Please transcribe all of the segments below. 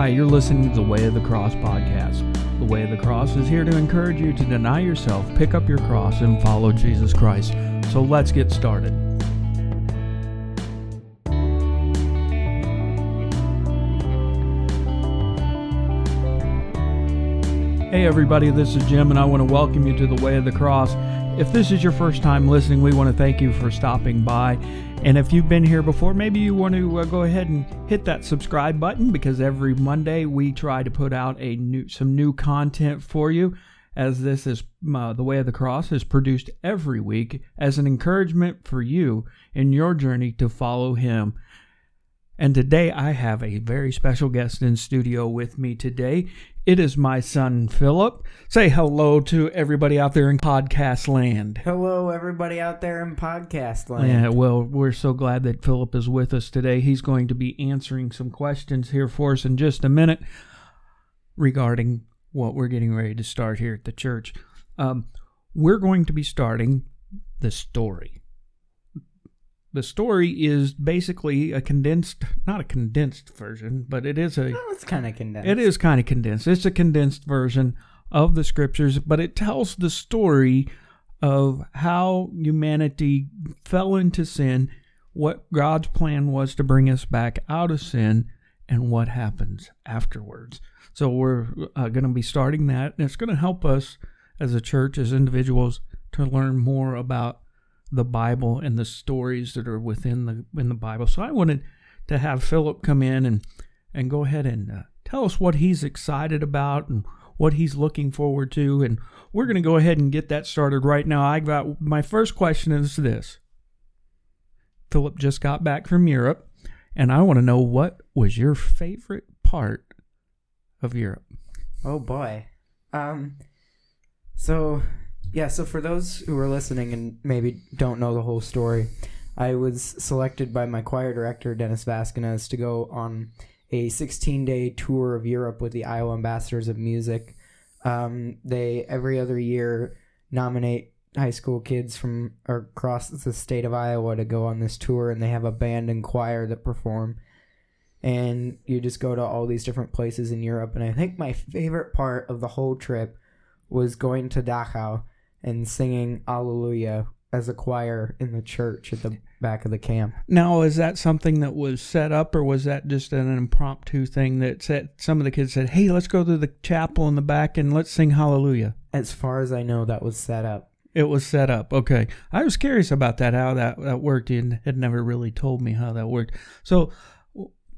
Hi, you're listening to the Way of the Cross podcast. The Way of the Cross is here to encourage you to deny yourself, pick up your cross, and follow Jesus Christ. So let's get started. Hey, everybody, this is Jim, and I want to welcome you to the Way of the Cross. If this is your first time listening, we want to thank you for stopping by. And if you've been here before, maybe you want to uh, go ahead and hit that subscribe button because every Monday we try to put out a new some new content for you. As this is uh, the way of the cross is produced every week as an encouragement for you in your journey to follow Him. And today I have a very special guest in studio with me today. It is my son Philip. Say hello to everybody out there in podcast land. Hello, everybody out there in podcast land. Yeah, well, we're so glad that Philip is with us today. He's going to be answering some questions here for us in just a minute regarding what we're getting ready to start here at the church. Um, we're going to be starting the story the story is basically a condensed not a condensed version but it is a oh, it's kind of condensed. it is kind of condensed. It's a condensed version of the scriptures but it tells the story of how humanity fell into sin what god's plan was to bring us back out of sin and what happens afterwards. So we're uh, going to be starting that and it's going to help us as a church as individuals to learn more about the Bible and the stories that are within the in the Bible. So I wanted to have Philip come in and and go ahead and uh, tell us what he's excited about and what he's looking forward to and we're going to go ahead and get that started right now. I got my first question is this. Philip just got back from Europe and I want to know what was your favorite part of Europe? Oh boy. Um so yeah, so for those who are listening and maybe don't know the whole story, I was selected by my choir director, Dennis Vasquez, to go on a 16 day tour of Europe with the Iowa Ambassadors of Music. Um, they, every other year, nominate high school kids from across the state of Iowa to go on this tour, and they have a band and choir that perform. And you just go to all these different places in Europe. And I think my favorite part of the whole trip was going to Dachau and singing Alleluia as a choir in the church at the back of the camp. Now, is that something that was set up, or was that just an impromptu thing that said some of the kids said, "Hey, let's go to the chapel in the back and let's sing Hallelujah"? As far as I know, that was set up. It was set up. Okay, I was curious about that, how that that worked. You had never really told me how that worked. So,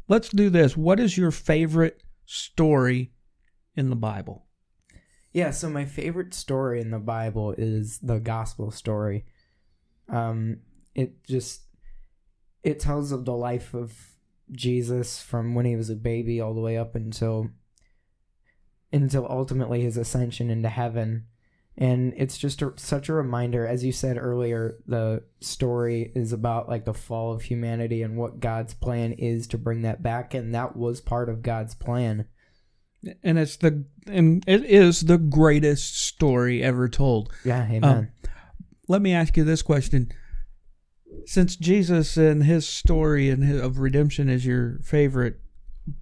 let's do this. What is your favorite story in the Bible? Yeah, so my favorite story in the Bible is the gospel story. Um, it just it tells of the life of Jesus from when he was a baby all the way up until until ultimately his ascension into heaven. And it's just a, such a reminder, as you said earlier, the story is about like the fall of humanity and what God's plan is to bring that back, and that was part of God's plan and it's the and it is the greatest story ever told. Yeah, amen. Um, let me ask you this question: Since Jesus and his story and his, of redemption is your favorite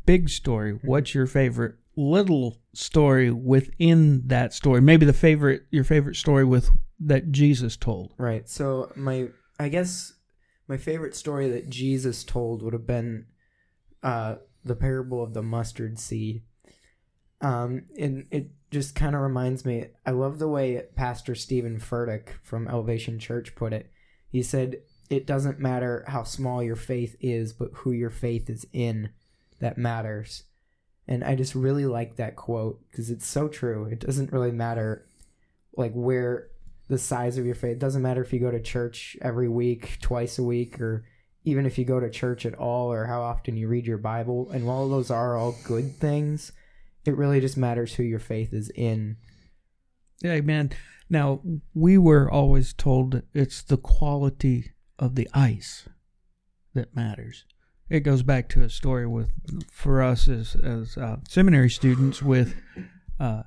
big story, what's your favorite little story within that story? Maybe the favorite your favorite story with that Jesus told. Right. So my I guess my favorite story that Jesus told would have been uh, the parable of the mustard seed um, and it just kind of reminds me. I love the way Pastor Steven Furtick from Elevation Church put it. He said, "It doesn't matter how small your faith is, but who your faith is in, that matters." And I just really like that quote because it's so true. It doesn't really matter, like where the size of your faith. It doesn't matter if you go to church every week, twice a week, or even if you go to church at all, or how often you read your Bible. And while those are all good things it really just matters who your faith is in. Yeah, man. Now, we were always told it's the quality of the ice that matters. It goes back to a story with, for us as as uh, seminary students, with, uh,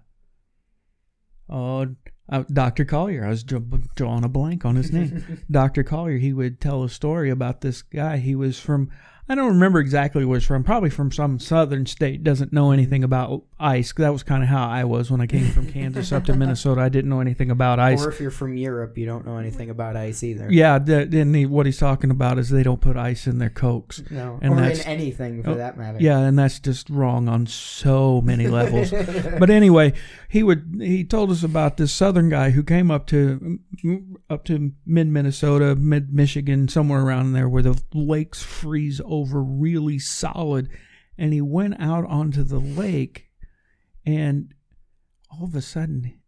oh, uh, Dr. Collier. I was drawing a blank on his name. Dr. Collier. He would tell a story about this guy. He was from I don't remember exactly where it's from. Probably from some southern state. Doesn't know anything about ice. That was kind of how I was when I came from Kansas up to Minnesota. I didn't know anything about ice. Or if you're from Europe, you don't know anything about ice either. Yeah, then he, what he's talking about is they don't put ice in their cokes. No, And or in anything for Oh, that matter. Yeah, and that's just wrong on so many levels. but anyway, he would he told us about this southern guy who came up to up to mid Minnesota, mid Michigan, somewhere around there where the lakes freeze over really solid, and he went out onto the lake, and all of a sudden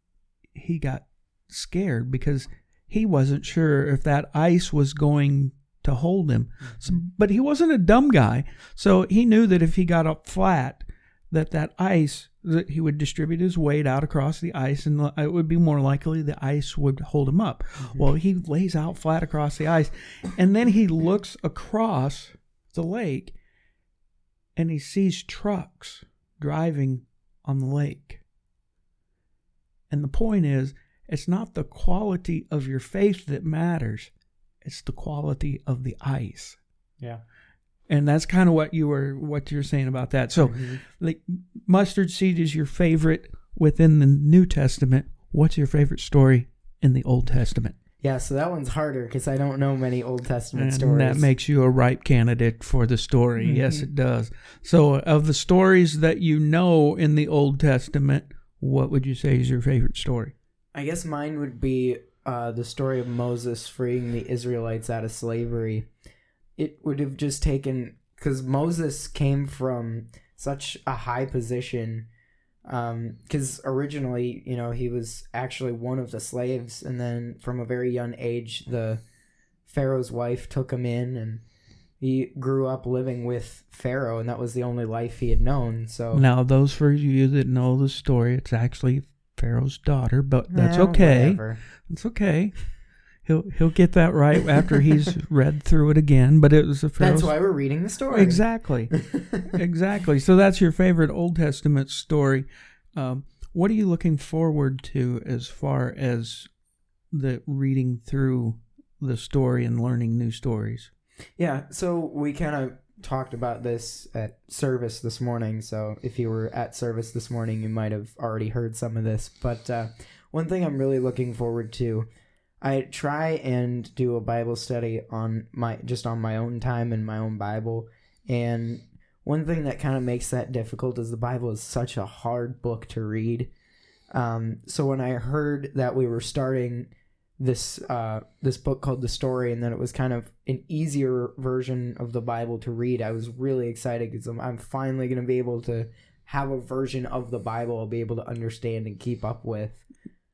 he got scared because he wasn't sure if that ice was going to hold him. So, mm-hmm. but he wasn't a dumb guy, so he knew that if he got up flat, that that ice that he would distribute his weight out across the ice, and it would be more likely the ice would hold him up. Mm-hmm. Well, he lays out flat across the ice, and then he looks across the lake, and he sees trucks driving on the lake. And the point is, it's not the quality of your faith that matters, it's the quality of the ice. Yeah. And that's kind of what you were what you're saying about that. So, Mm-hmm. like mustard seed is your favorite within the New Testament. What's your favorite story in the Old Testament? Yeah, so that one's harder because I don't know many Old Testament And stories. that makes you a ripe candidate for the story. Yes, Mhm. it does. So, of the stories that you know in the Old Testament, what would you say is your favorite story? I guess mine would be uh, the story of Moses freeing the Israelites out of slavery. It would have just taken because Moses came from such a high position. Um, because originally, you know, he was actually one of the slaves, and then from a very young age, the Pharaoh's wife took him in, and he grew up living with Pharaoh, and that was the only life he had known. So Now, those for you that know the story, it's actually Pharaoh's daughter, but that's okay. whatever. It's okay. He'll he'll get that right after he's read through it again. But it was a Pharaoh's That's why we're reading the story. exactly, exactly. So that's your favorite Old Testament story. Um, what are you looking forward to as far as the reading through the story and learning new stories? Yeah, so we kind of talked about this at service this morning. So if you were at service this morning, you might have already heard some of this. But uh, one thing I'm really looking forward to, I try and do a Bible study on my just on my own time and my own Bible, and one thing that kind of makes that difficult is the Bible is such a hard book to read. Um, so when I heard that we were starting this uh, this book called The Story, and that it was kind of an easier version of the Bible to read. I was really excited because I'm, I'm finally going to be able to have a version of the Bible I'll be able to understand and keep up with.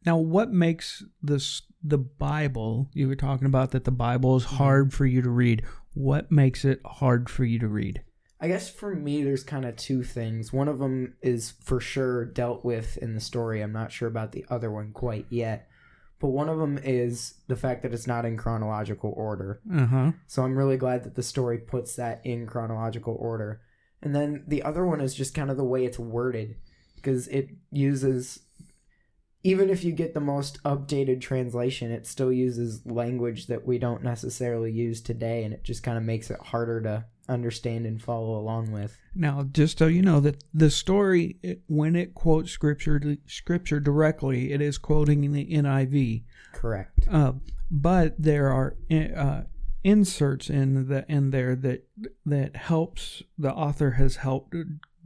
Now, what makes this the Bible? You were talking about that the Bible is hard for you to read. What makes it hard for you to read? I guess for me, there's kind of two things. One of them is for sure dealt with in the story. I'm not sure about the other one quite yet. But one of them is the fact that it's not in chronological order. Uh huh. So I'm really glad that the story puts that in chronological order. And then the other one is just kind of the way it's worded because it uses even if you get the most updated translation, it still uses language that we don't necessarily use today and it just kind of makes it harder to understand and follow along with. Now, just so you know that the story, it, when it quotes scripture scripture directly, it is quoting the NIV. Correct. Uh, but there are uh, inserts in the in there that that helps the author has helped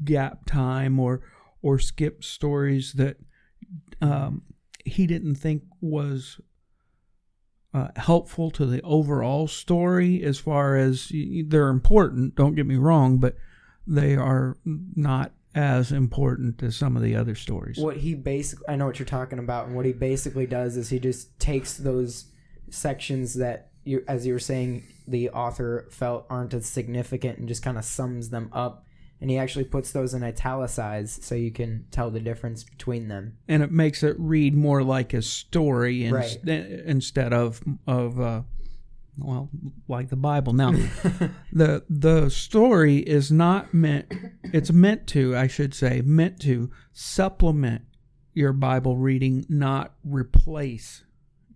gap time or or skip stories that um, he didn't think was uh, helpful to the overall story as far as they're important don't get me wrong but they are not as important as some of the other stories What he basically, I know what you're talking about, and what he basically does is he just takes those sections that you, as you were saying, the author felt aren't as significant and just kind of sums them up. And he actually puts those in italicized so you can tell the difference between them. and it makes it read more like a story in, Right. instead of of uh, well like the Bible. Now, the the story is not meant. It's meant to, I should say, meant to supplement your Bible reading, not replace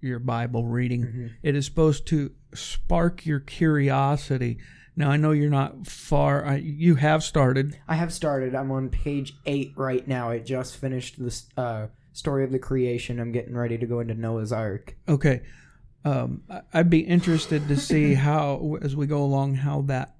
your Bible reading. Mhm. It is supposed to spark your curiosity. Now I know you're not far. I, you have started. I have started. I'm on page eight right now. I just finished the uh, story of the creation. I'm getting ready to go into Noah's Ark. Okay. Um, I'd be interested to see how, as we go along, how that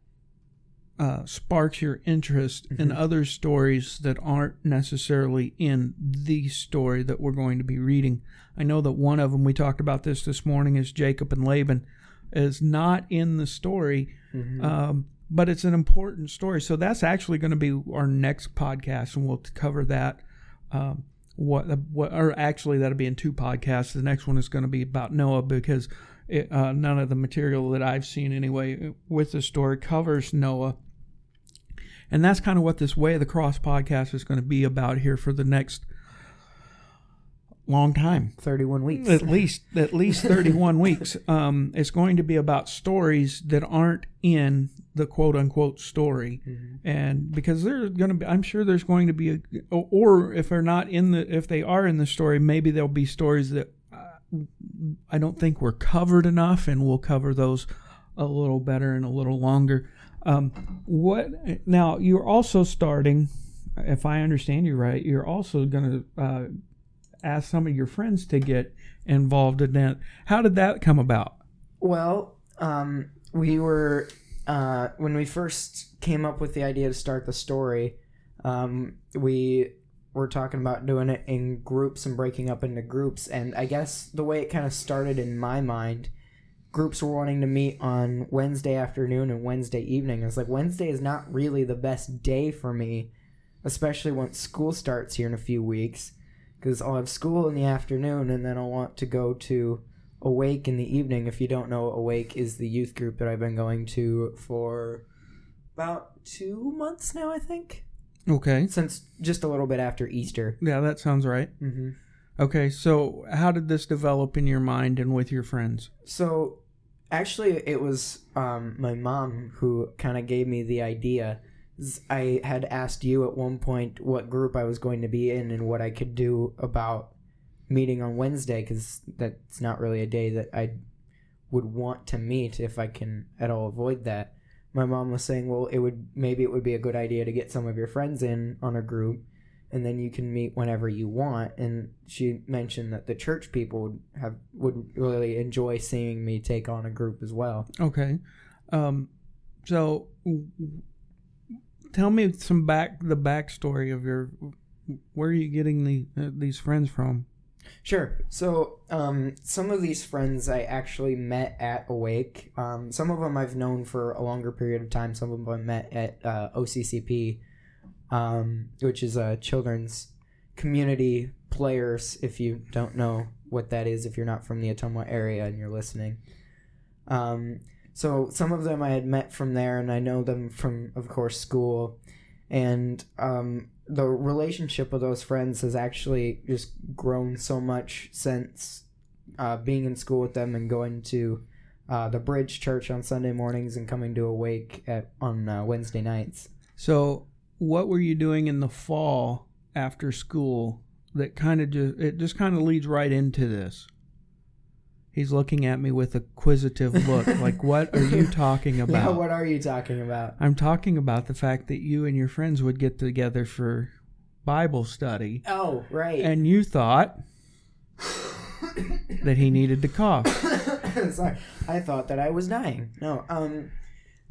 uh, sparks your interest in Mhm. other stories that aren't necessarily in the story that we're going to be reading. I know that one of them, we talked about this this morning, is Jacob and Laban, is not in the story, Mhm. um, but it's an important story. So that's actually going to be our next podcast, and we'll cover that. Um, what, what, or actually, that'll be in two podcasts. The next one is going to be about Noah because it, uh, none of the material that I've seen anyway with the story covers Noah. And that's kind of what this Way of the Cross podcast is going to be about here for the next long time Thirty-one weeks. at least at least 31 weeks um, it's going to be about stories that aren't in the quote unquote story Mhm. and because there's going to be i'm sure there's going to be a or if they're not in the if they are in the story maybe there'll be stories that uh, i don't think were covered enough and we'll cover those a little better and a little longer um, what now you're also starting if i understand you right you're also going to uh, ask some of your friends to get involved in that how did that come about Well, um, we were uh, when we first came up with the idea to start the story. Um, we were talking about doing it in groups and breaking up into groups, and I guess the way it kind of started in my mind, groups were wanting to meet on Wednesday afternoon and Wednesday evening. It's like Wednesday is not really the best day for me, especially once school starts here in a few weeks, because I'll have school in the afternoon and then I'll want to go to Awake in the evening. If you don't know, Awake is the youth group that I've been going to for about two months now, I think, okay since just a little bit after Easter. yeah that sounds right Mm-hmm. okay so how did this develop in your mind and with your friends So, actually, it was um, my mom who kind of gave me the idea. I had asked you at one point what group I was going to be in and what I could do about meeting on Wednesday because that's not really a day that I would want to meet if I can at all avoid that. My mom was saying, well, it would maybe it would be a good idea to get some of your friends in on a group, and then you can meet whenever you want. And she mentioned that the church people would have would really enjoy seeing me take on a group as well. okay um, so tell me some back the backstory of your where are you getting the uh, these friends from Sure. So, um, some of these friends I actually met at Awake. Um, some of them I've known for a longer period of time. Some of them I met at uh, OCCP, um, which is a children's community players. If you don't know what that is, if you're not from the Ottumwa area and you're listening, um, so some of them I had met from there, and I know them from, of course, school, and um, the relationship with those friends has actually just grown so much since uh, being in school with them and going to uh, the Bridge Church on Sunday mornings and coming to Awake at on uh, Wednesday nights. So, what were you doing in the fall after school that kind of just it just kind of leads right into this? He's looking at me with a quizzitive look, like, "What are you talking Yeah, about?" what are you talking about? I'm talking about the fact that you and your friends would get together for Bible study, Oh, right. and you thought that he needed to cough. Sorry, I thought that I was dying. No, um,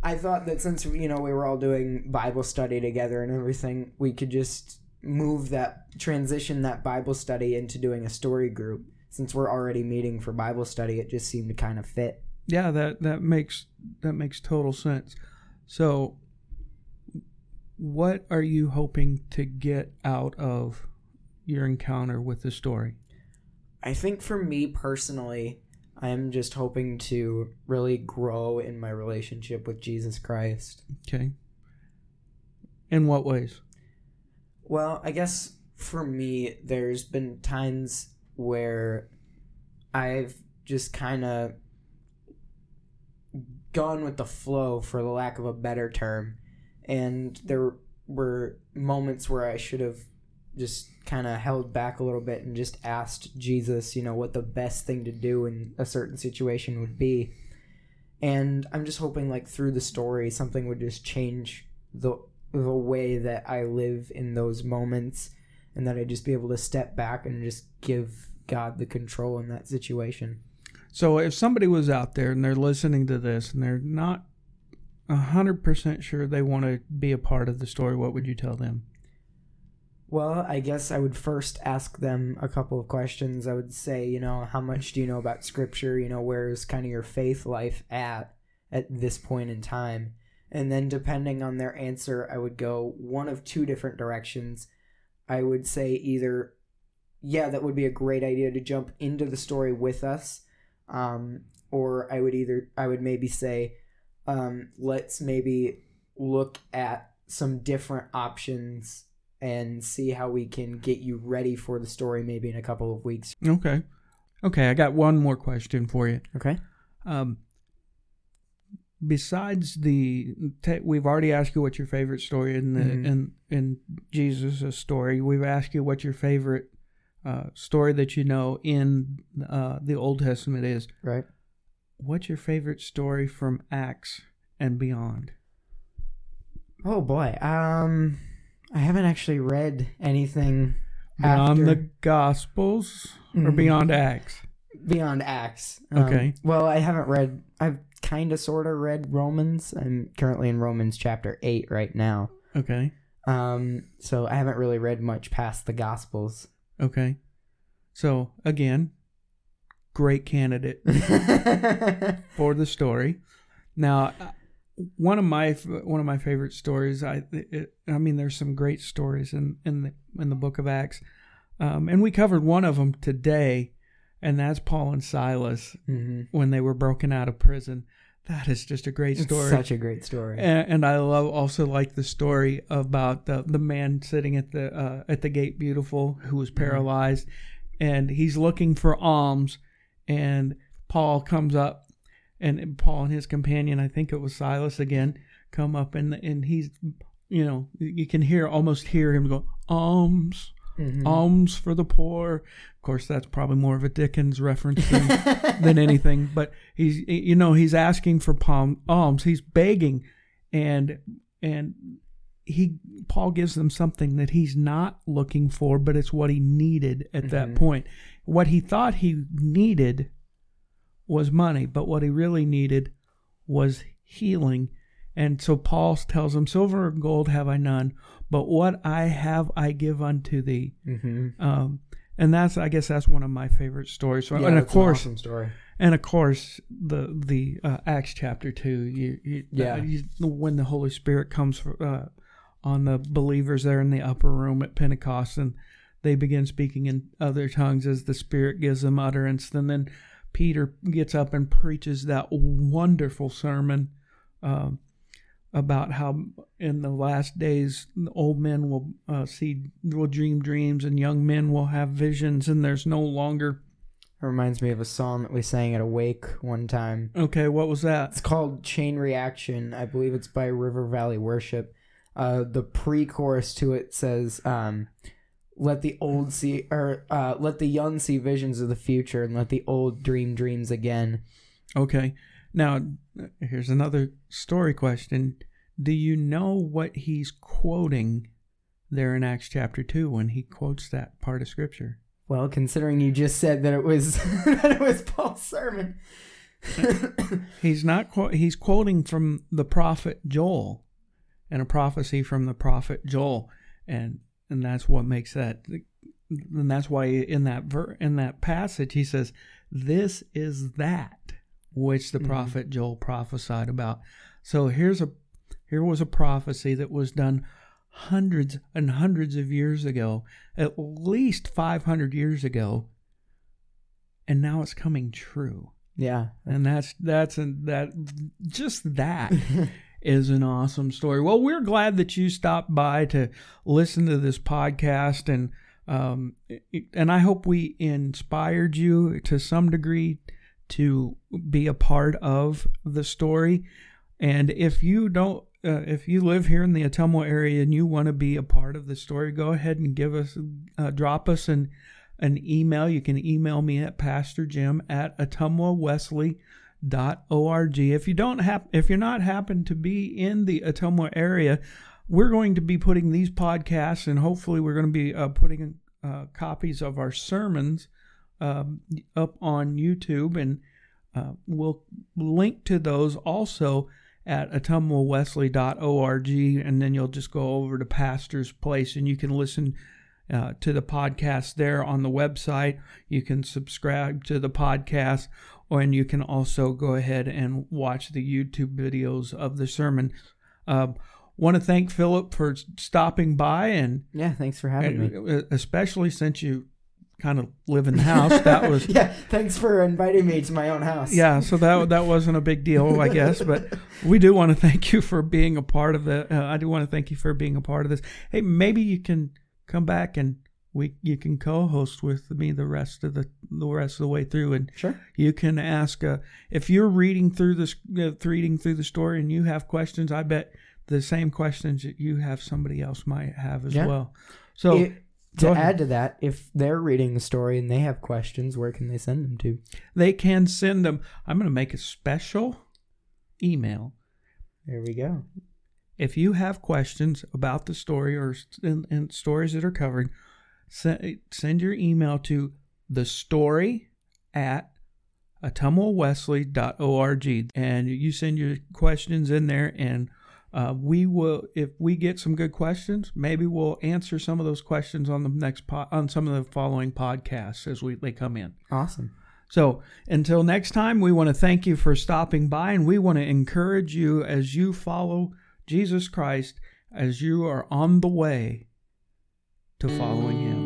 I thought that since you know we were all doing Bible study together and everything, we could just move that transition that Bible study into doing a story group. Since we're already meeting for Bible study, it just seemed to kind of fit. Yeah, that that makes that makes total sense. So, what are you hoping to get out of your encounter with the story? I think for me personally, I am just hoping to really grow in my relationship with Jesus Christ. Okay. In what ways? Well, I guess for me, there's been times where I've just kind of gone with the flow, for the lack of a better term. And there were moments where I should have just kind of held back a little bit and just asked Jesus, you know, what the best thing to do in a certain situation would be. And I'm just hoping, like, through the story, something would just change the the way that I live in those moments, and that I'd just be able to step back and just give God the control in that situation. So if somebody was out there and they're listening to this and they're not hundred percent sure they want to be a part of the story, what would you tell them? Well, I guess I would first ask them a couple of questions. I would say, you know, how much do you know about scripture? You know, where's kind of your faith life at at this point in time? And then depending on their answer, I would go one of two different directions. I would say either yeah, that would be a great idea to jump into the story with us. Um, or I would either I would maybe say um, let's maybe look at some different options and see how we can get you ready for the story maybe in a couple of weeks. Okay. Okay, I got one more question for you. Okay. Um, besides the, we've already asked you what your favorite story in the Mhm. in in Jesus' story. We've asked you what your favorite uh, story that you know in uh, the Old Testament is. Right. What's your favorite story from Acts and beyond? Oh boy. Um I haven't actually read anything Beyond after the Gospels or Mhm. beyond Acts? beyond Acts. Um, Okay. Well, I haven't read I've kind of sort of read Romans. I'm currently in Romans chapter 8 right now. Okay. Um so I haven't really read much past the gospels. Okay. So again, great candidate for the story. Now, uh, one of my one of my favorite stories. I it, I mean, there's some great stories in in the in the Book of Acts, um, and we covered one of them today, and that's Paul and Silas Mhm. when they were broken out of prison. That is just a great It's story. such a great story. and, and I love also like the story about the the man sitting at the uh, at the gate, beautiful, who was paralyzed, and he's looking for alms, and Paul comes up, and Paul and his companion, I think it was Silas again, come up, and and he's, you know, you can hear almost hear him go alms. Mhm. Alms for the poor. Of course, that's probably more of a Dickens reference than, than anything. But he's, you know, he's asking for palm alms. He's begging, and and he Paul gives them something that he's not looking for, but it's what he needed at that Mhm. point. What he thought he needed was money, but what he really needed was healing. And so Paul tells him, "Silver and gold have I none, but what I have I give unto thee." Mhm. Um, and that's I guess that's one of my favorite stories. So, Yeah, and of that's an course, awesome story. and of course, the the uh, Acts chapter two. You, you, Yeah. you- when the Holy Spirit comes uh, on the believers there in the upper room at Pentecost, and they begin speaking in other tongues as the Spirit gives them utterance. And then Peter gets up and preaches that wonderful sermon. Um, about how in the last days old men will uh, see will dream dreams and young men will have visions and there's no longer It reminds me of a song that we sang at Awake one time. okay what was that It's called Chain Reaction. I believe it's by River Valley Worship. Uh, the pre-chorus to it says, um, "Let the old see, or uh, let the young see visions of the future, and let the old dream dreams again." okay now here's another story question. Do you know what he's quoting there in acts chapter 2 when he quotes that part of scripture? Well, considering you just said that it was that it was Paul's sermon. he's not quote he's quoting from the prophet joel and a prophecy from the prophet joel. And and that's what makes that and that's why in that ver, in that passage he says this is that which the Mhm. prophet joel prophesied about so here's a here was a prophecy that was done hundreds and hundreds of years ago at least 500 years ago and now it's coming true yeah. and that's that's an, that just that is an awesome story. Well, we're glad that you stopped by to listen to this podcast, and um, and I hope we inspired you to some degree to be a part of the story. And if you don't uh, if you live here in the Ottumwa area and you want to be a part of the story, go ahead and give us, uh, drop us an, an email. You can email me at Pastor Jim at org. If you don't have, if you're not happen to be in the Ottumwa area, we're going to be putting these podcasts, and hopefully, we're going to be uh, putting uh, copies of our sermons um, up on YouTube, and uh, we'll link to those also at ottumwawesley.org, and then you'll just go over to Pastor's Place, and you can listen. Uh, to the podcast there on the website. You can subscribe to the podcast, and you can also go ahead and watch the YouTube videos of the sermon. Uh, Want to thank Philip for stopping by and Yeah, thanks for having me. and, uh, especially since you kind of live in the house. That was yeah, thanks for inviting me to my own house. yeah. So that that wasn't a big deal, I guess. But we do want to thank you for being a part of the. Uh, I do want to thank you for being a part of this. Hey, maybe you can come back and we you can co-host with me the rest of the the rest of the way through and Sure. you can ask uh, if you're reading through this uh, reading through the story and you have questions i bet the same questions that you have somebody else might have as Yeah. well so It- to add to that, if they're reading the story and they have questions, where can they send them to? they can send them i'm going to make a special email There we go. if you have questions about the story or and, and stories that are covered send, send your email to the story at ottumwawesley.org and you send your questions in there and uh, we will if we get some good questions maybe we'll answer some of those questions on the next po- on some of the following podcasts as we they come in Awesome. so until next time, we want to thank you for stopping by and we want to encourage you as you follow Jesus Christ, as you are on the way to following Him.